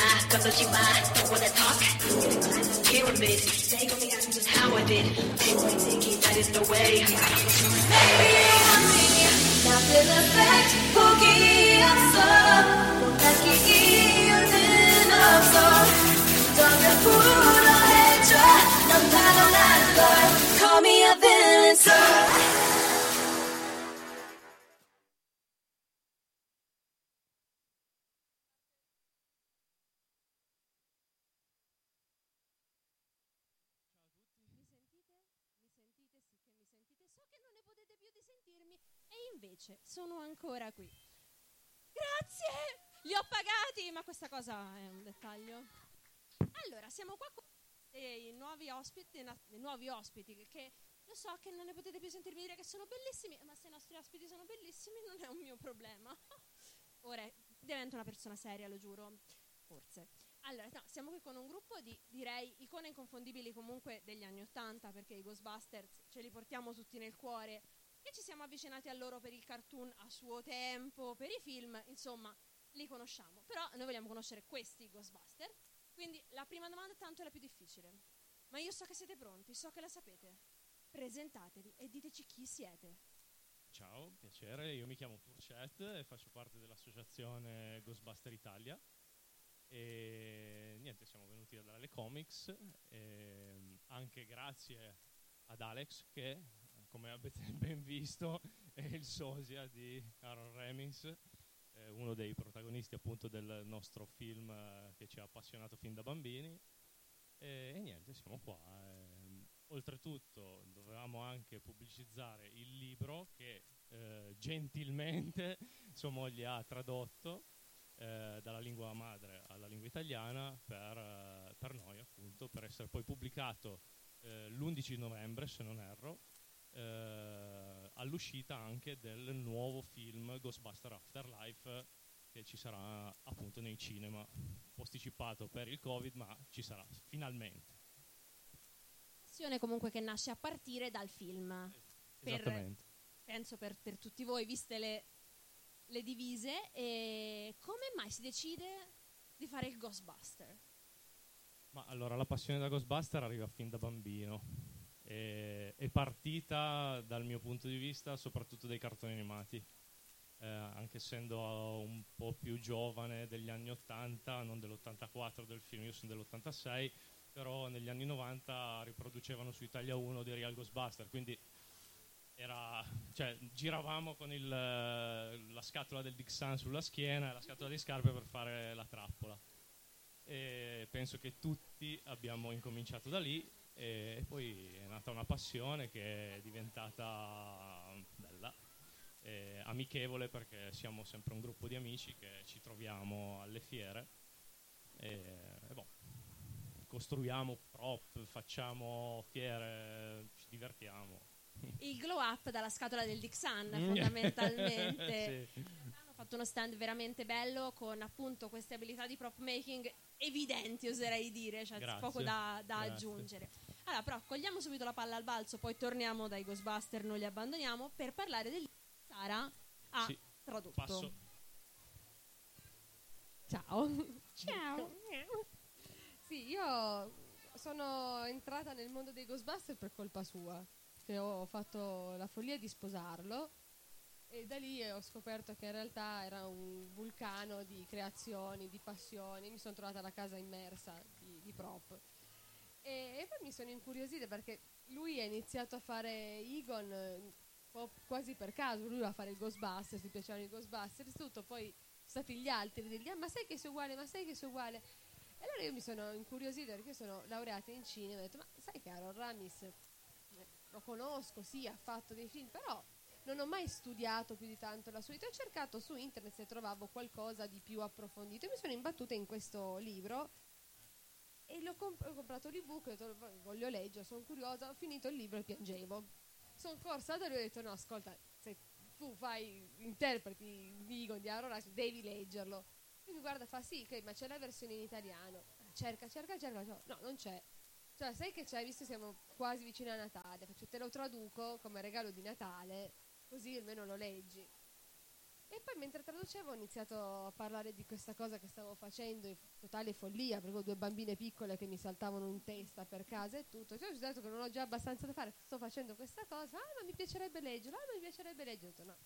bitch and I got what you want. Don't wanna talk. Pyramid. They gon' be asking just how I did. Boy, thinking that is no way. Maybe on me. 나 respect 포기 없어. 못하기 이유는 없어. 정을 풀어해줘. 넌 타고난 걸. Call me a villain, so. Invece sono ancora qui. Grazie! Li ho pagati, ma questa cosa è un dettaglio. Allora, siamo qua con i nuovi ospiti, i nuovi ospiti che lo so che non ne potete più sentirmi dire che sono bellissimi, ma se i nostri ospiti sono bellissimi non è un mio problema. Ora divento una persona seria, lo giuro. Forse. Allora, no, siamo qui con un gruppo di, direi, icone inconfondibili comunque degli anni Ottanta, perché i Ghostbusters ce li portiamo tutti nel cuore e ci siamo avvicinati a loro per il cartoon a suo tempo, per i film, insomma, li conosciamo. Però noi vogliamo conoscere questi Ghostbuster, quindi la prima domanda tanto è la più difficile. Ma io so che siete pronti, so che la sapete. Presentatevi e diteci chi siete. Ciao, piacere, io mi chiamo Purchet e faccio parte dell'associazione Ghostbuster Italia. E niente, siamo venuti a dare le comics, anche grazie ad Alex che come avete ben visto, è il sosia di Aaron Remings, eh, uno dei protagonisti appunto del nostro film eh, che ci ha appassionato fin da bambini. E, e niente, siamo qua. Eh, oltretutto dovevamo anche pubblicizzare il libro che eh, gentilmente sua moglie ha tradotto eh, dalla lingua madre alla lingua italiana per, eh, per noi appunto, per essere poi pubblicato l'11 novembre se non erro eh, all'uscita anche del nuovo film Ghostbuster Afterlife che ci sarà appunto nei cinema, posticipato per il Covid, ma ci sarà finalmente. Passione comunque che nasce a partire dal film. Esattamente. Per, penso per, per, tutti voi, viste le, le divise, e come mai si decide di fare il Ghostbuster? Ma allora la passione da Ghostbuster arriva fin da bambino è, è partita dal mio punto di vista soprattutto dai cartoni animati. Eh, anche essendo un po' più giovane degli anni 80, non dell'84 del film, io sono dell'86, però negli anni 90 riproducevano su Italia 1 dei Real Ghostbuster, quindi era, cioè, giravamo con il, la scatola del Dixon sulla schiena e la scatola di scarpe per fare la trappola. E penso che tutti abbiamo incominciato da lì e poi è nata una passione che è diventata bella, amichevole perché siamo sempre un gruppo di amici che ci troviamo alle fiere e, e boh, costruiamo prop, facciamo fiere, ci divertiamo. Il glow up dalla scatola del Dixon fondamentalmente. sì. Hanno fatto uno stand veramente bello con appunto queste abilità di prop making evidenti, oserei dire, cioè Grazie. poco da, da aggiungere. Allora, però, cogliamo subito la palla al balzo, poi torniamo dai Ghostbuster, non li abbandoniamo, per parlare del Sara ha sì, tradotto. Passo. Ciao. Ciao. sì, io sono entrata nel mondo dei Ghostbuster per colpa sua, che ho fatto la follia di sposarlo e da lì ho scoperto che in realtà era un vulcano di creazioni, di passioni, mi sono trovata la casa immersa di, di prop. E, e, poi mi sono incuriosita perché lui ha iniziato a fare Egon eh, quasi per caso, lui va a fare i Ghostbusters, gli piacevano i Ghostbusters, tutto, poi stati gli altri a dirgli ah, ma sai che sei uguale, ma sai che sei uguale. E allora io mi sono incuriosita perché sono laureata in cinema e ho detto ma sai che Aaron Ramis eh, lo conosco, sì, ha fatto dei film, però non ho mai studiato più di tanto la sua vita. Ho cercato su internet se trovavo qualcosa di più approfondito e mi sono imbattuta in questo libro e comp- ho comprato l'ebook, ho detto voglio leggere, sono curiosa, ho finito il libro e piangevo. Sono corsa da lui e ho detto no, ascolta, se tu fai, interpreti Vigo di Aurora, devi leggerlo. E mi guarda fa sì, okay, ma c'è la versione in italiano. Cerca, cerca, cerca, no, non c'è. Cioè, sai che c'è, visto che siamo quasi vicini a Natale, te lo traduco come regalo di Natale, così almeno lo leggi. E poi mentre traducevo ho iniziato a parlare di questa cosa che stavo facendo in totale follia, ho due bambine piccole che mi saltavano in testa per casa e tutto. Cioè, ho detto che non ho già abbastanza da fare, sto facendo questa cosa, ah ma mi piacerebbe leggerlo, ah ma mi piacerebbe leggerlo. Ho detto no,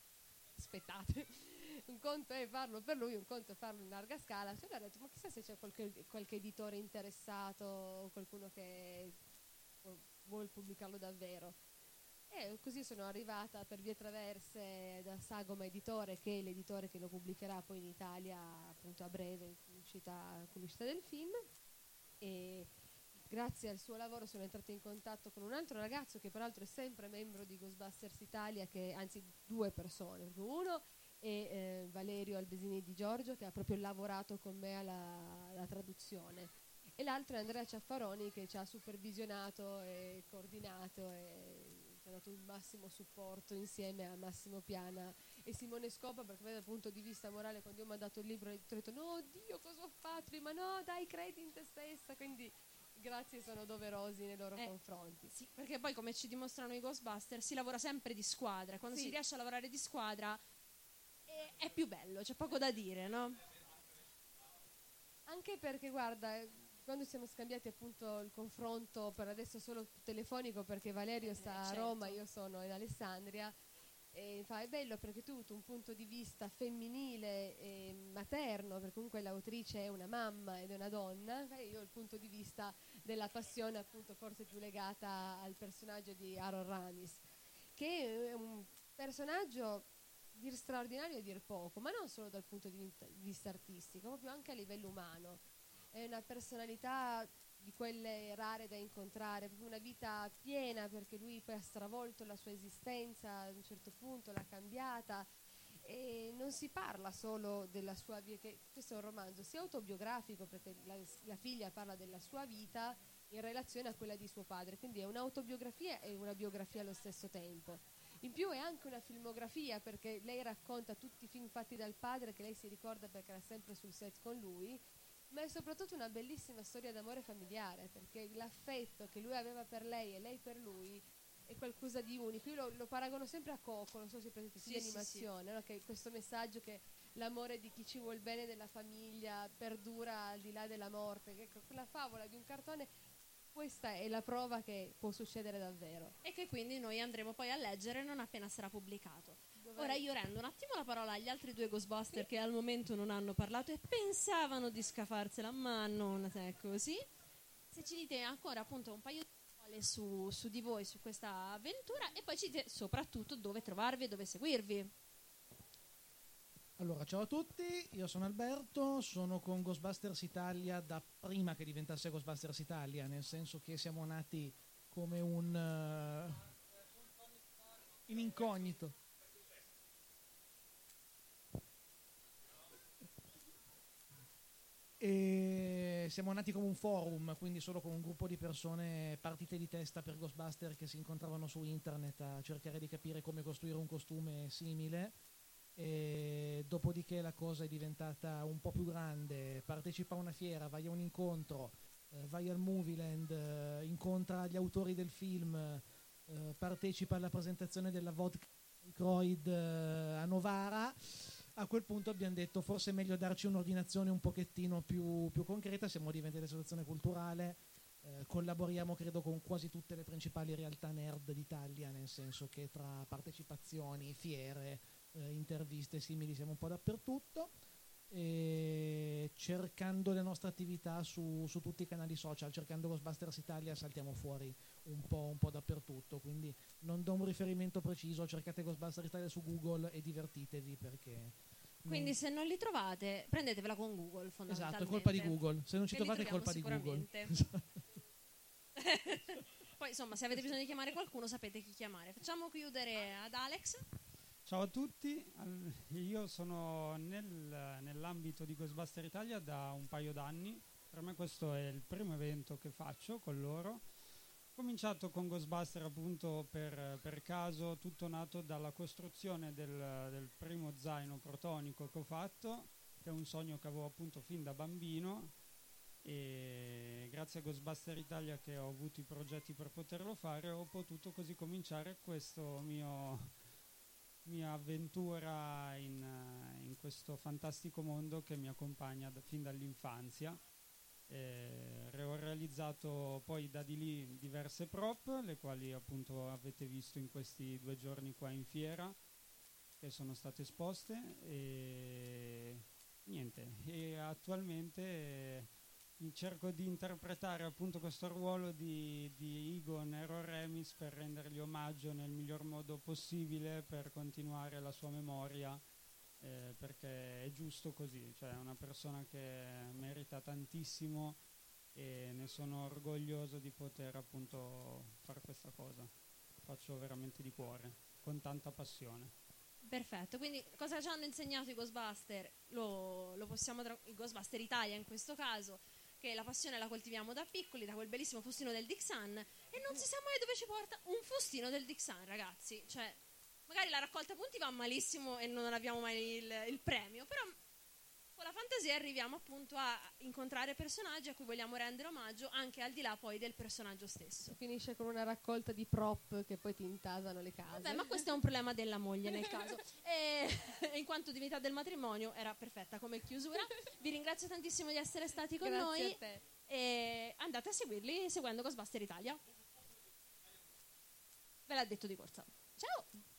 aspettate, un conto è farlo per lui, un conto è farlo in larga scala. Cioè, ho detto ma chissà se c'è qualche, qualche editore interessato o qualcuno che vuole pubblicarlo davvero. E così sono arrivata per vie traverse da Sagoma Editore, che è l'editore che lo pubblicherà poi in Italia appunto a breve con l'uscita, con l'uscita del film. E grazie al suo lavoro sono entrata in contatto con un altro ragazzo che peraltro è sempre membro di Ghostbusters Italia, che, anzi due persone. Uno è eh, Valerio Albesini di Giorgio che ha proprio lavorato con me alla, alla traduzione e l'altro è Andrea Ciaffaroni che ci ha supervisionato e coordinato e ci ha dato il massimo supporto insieme a Massimo Piana e Simone Scopa perché dal punto di vista morale quando io mi ha dato il libro ho detto no Dio cosa ho fatto ma no dai credi in te stessa quindi grazie sono doverosi nei loro eh, confronti sì, perché poi come ci dimostrano i Ghostbusters si lavora sempre di squadra quando sì. si riesce a lavorare di squadra è, è più bello c'è poco da dire no? anche perché guarda quando siamo scambiati appunto il confronto per adesso solo telefonico perché Valerio sta eh, certo. a Roma, io sono in Alessandria e fa è bello perché tu hai avuto un punto di vista femminile e materno perché comunque l'autrice è una mamma ed è una donna e io ho il punto di vista della passione appunto forse più legata al personaggio di Aaron Ramis che è un personaggio dir straordinario e dir poco ma non solo dal punto di vista artistico proprio anche a livello umano è una personalità di quelle rare da incontrare, una vita piena perché lui poi ha stravolto la sua esistenza a un certo punto, l'ha cambiata e non si parla solo della sua vita, questo è un romanzo sia autobiografico perché la, la, figlia parla della sua vita in relazione a quella di suo padre, quindi è un'autobiografia e una biografia allo stesso tempo. In più è anche una filmografia perché lei racconta tutti i film fatti dal padre che lei si ricorda perché era sempre sul set con lui ma è soprattutto una bellissima storia d'amore familiare, perché l'affetto che lui aveva per lei e lei per lui è qualcosa di unico. Io lo, lo paragono sempre a Coco, non so se presente sì, sì, animazione, sì. No? che questo messaggio che l'amore di chi ci vuole bene della famiglia perdura al di là della morte. Ecco, quella favola di un cartone questa è la prova che può succedere davvero. E che quindi noi andremo poi a leggere non appena sarà pubblicato. Ora io rendo un attimo la parola agli altri due Ghostbuster sì. che al momento non hanno parlato e pensavano di scafarsela, ma non è così. Se ci dite ancora appunto un paio di parole su, su di voi, su questa avventura e poi ci dite soprattutto dove trovarvi e dove seguirvi. Allora, ciao a tutti, io sono Alberto, sono con Ghostbusters Italia da prima che diventasse Ghostbusters Italia, nel senso che siamo nati come un... Uh, in incognito. E siamo nati come un forum, quindi solo con un gruppo di persone partite di testa per Ghostbuster che si incontravano su internet a cercare di capire come costruire un costume simile e dopodiché la cosa è diventata un po' più grande, partecipa a una fiera, vai a un incontro, eh, vai al Movieland, eh, incontra gli autori del film, eh, partecipa alla presentazione della vodka Croyd eh, a Novara. A quel punto abbiamo detto forse è meglio darci un'ordinazione un pochettino più, più concreta, siamo diventati associazione culturale, eh, collaboriamo credo con quasi tutte le principali realtà nerd d'Italia, nel senso che tra partecipazioni, fiere, eh, interviste simili, siamo un po' dappertutto. E cercando le nostre attività su, su, tutti i canali social, cercando Ghostbusters Italia saltiamo fuori un po', un po', dappertutto, quindi non do un riferimento preciso, cercate Ghostbusters Italia su Google e divertitevi perché Quindi se non li trovate, prendetevela con Google fondamentalmente. Esatto, è colpa di Google. Se non ci Che trovate è colpa di Google. sicuramente. Poi insomma, se avete bisogno di chiamare qualcuno, sapete chi chiamare. Facciamo chiudere ad Alex. Ciao a tutti, io sono nel- nell'ambito di Ghostbuster Italia da un paio d'anni, per me questo è il primo evento che faccio con loro. Cominciato con Ghostbuster appunto per, per caso, tutto nato dalla costruzione del, del primo zaino protonico che ho fatto, che è un sogno che avevo appunto fin da bambino e grazie a Ghostbuster Italia che ho avuto i progetti per poterlo fare ho potuto così cominciare questo mio mia avventura in, in questo fantastico mondo che mi accompagna da- fin dall'infanzia. Eh, ho realizzato poi da di lì diverse prop, le quali appunto avete visto in questi due giorni qua in fiera, che sono state esposte e niente. E attualmente eh, cerco di interpretare appunto questo ruolo di, di Igo Nero Remis per rendergli omaggio nel miglior modo possibile per continuare la sua memoria eh, perché è giusto così, cioè è una persona che merita tantissimo e ne sono orgoglioso di poter appunto fare questa cosa. Faccio veramente di cuore, con tanta passione. Perfetto, quindi cosa ci hanno insegnato i Ghostbuster? Lo, lo possiamo tra- i Ghostbuster Italia in questo caso, che la passione la coltiviamo da piccoli, da quel bellissimo fustino del Dixon e non si sa mai dove ci porta un fustino del Dixon, ragazzi. Cioè, magari la raccolta punti va malissimo e non abbiamo mai il, il premio, però con la fantasia arriviamo appunto a incontrare personaggi a cui vogliamo rendere omaggio anche al di là poi del personaggio stesso. Finisce con una raccolta di prop che poi ti intasano le case. Vabbè, ma questo è un problema della moglie nel caso. E, in quanto divinità del matrimonio era perfetta come chiusura. Vi ringrazio tantissimo di essere stati con Grazie noi a te. e andate a seguirli seguendo Ghostbuster Italia. Ve l'ha detto di corsa. Ciao!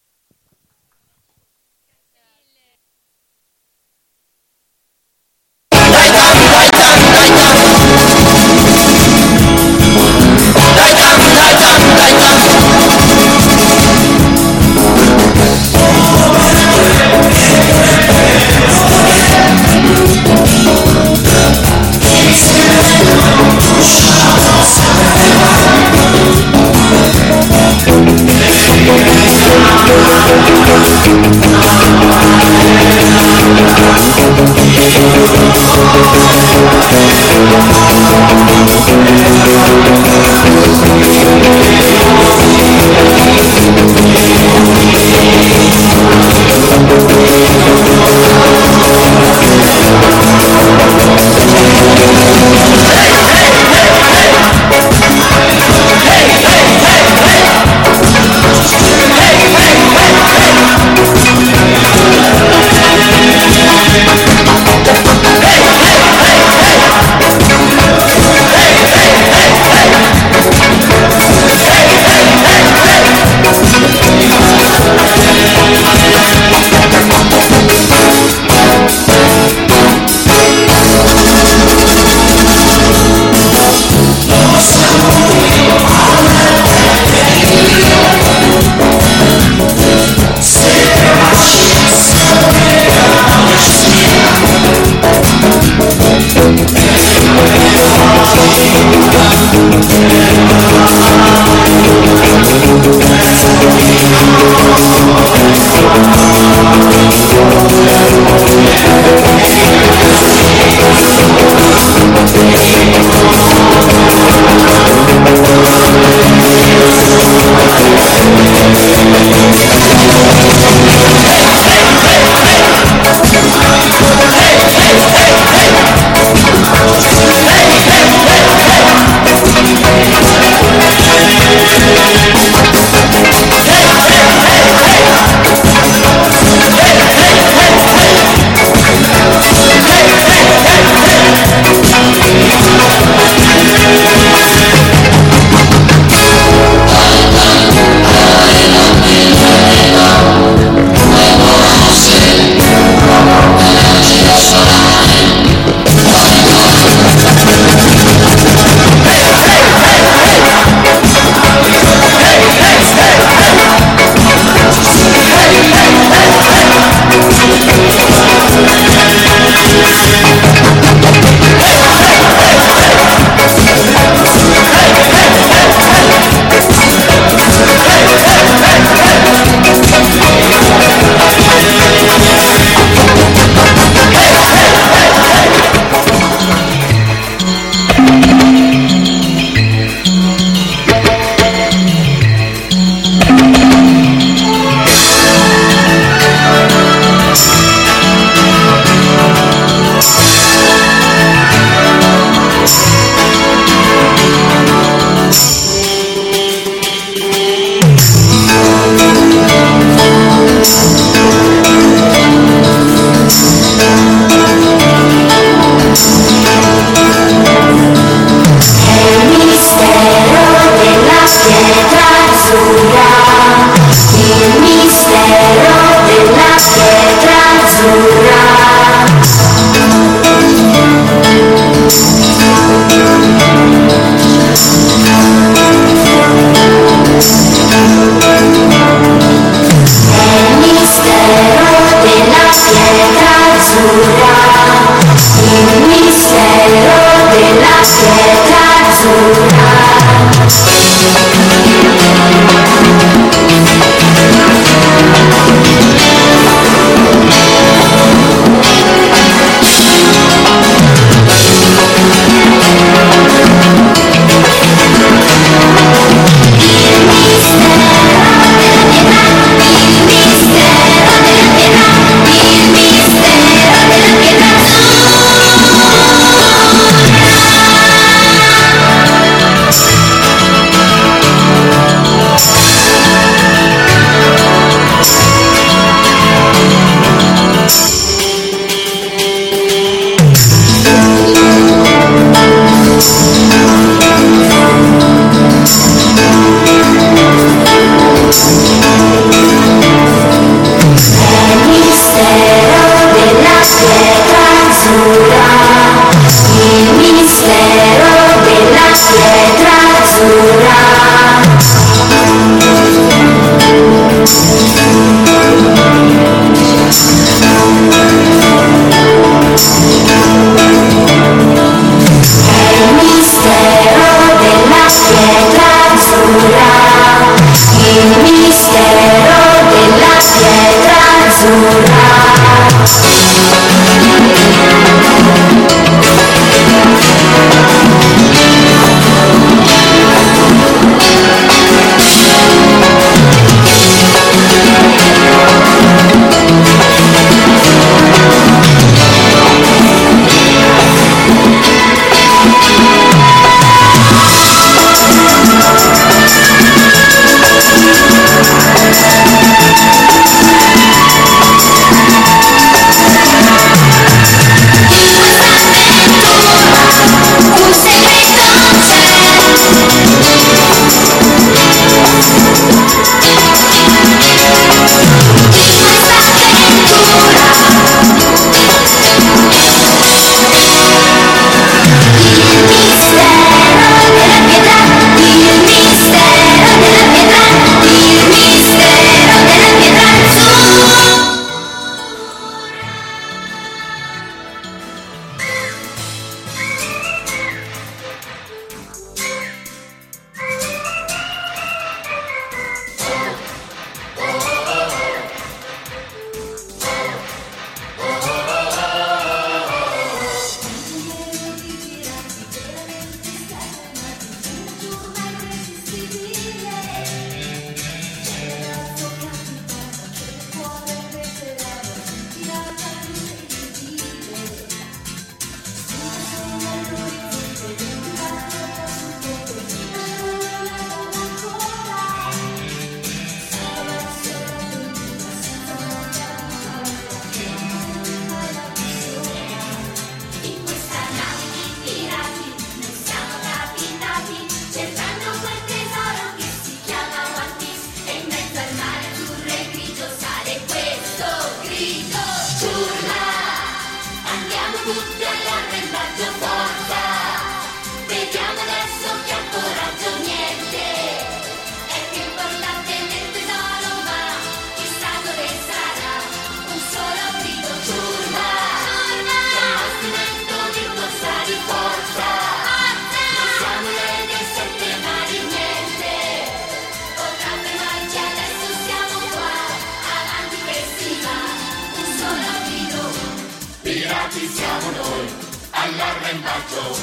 maggio,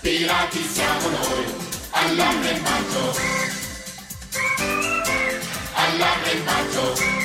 pirati siamo noi, all'anno e maggio, all'anno e maggio.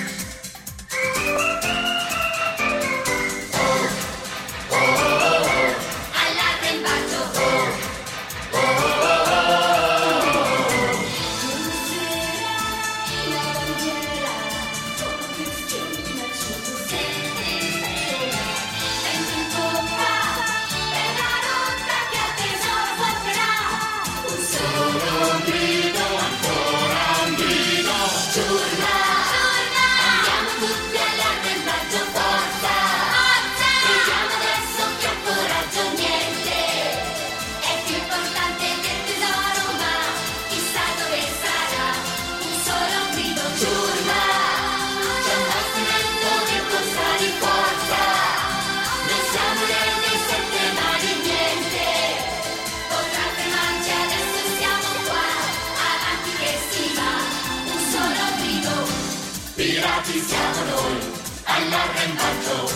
Pirati siamo noi, all'arrembaggio.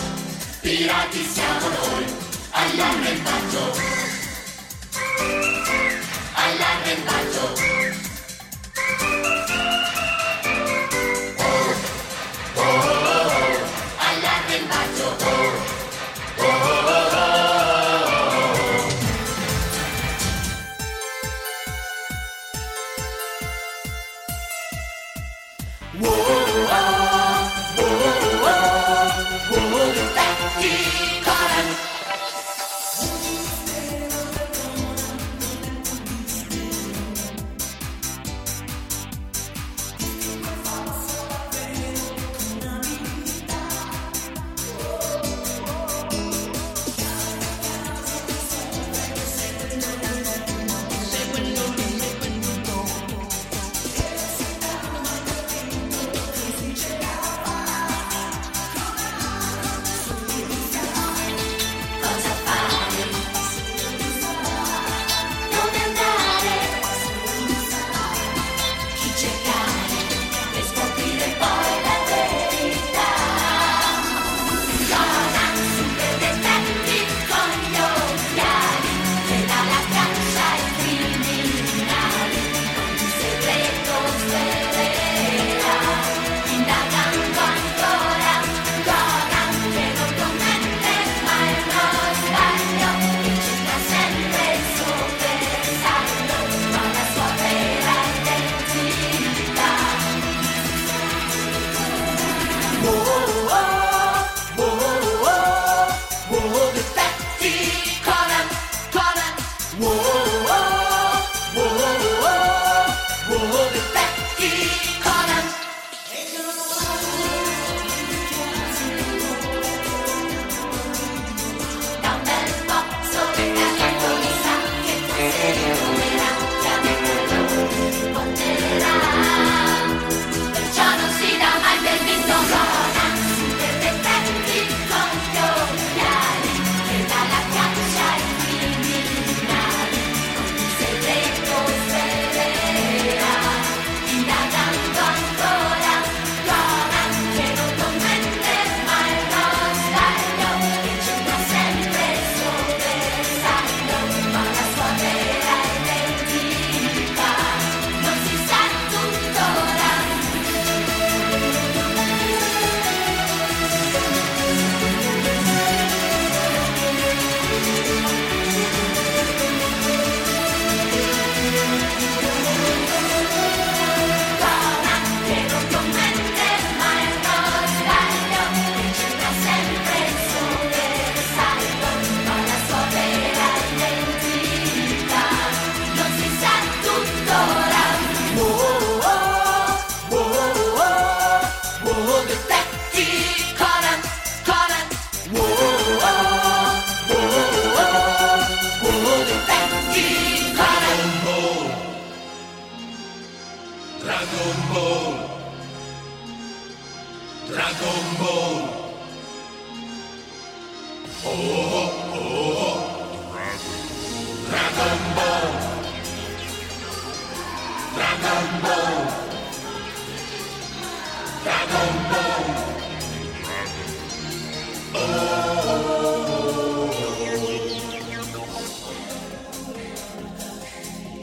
Pirati siamo noi, all'arrembaggio. All'arrembaggio.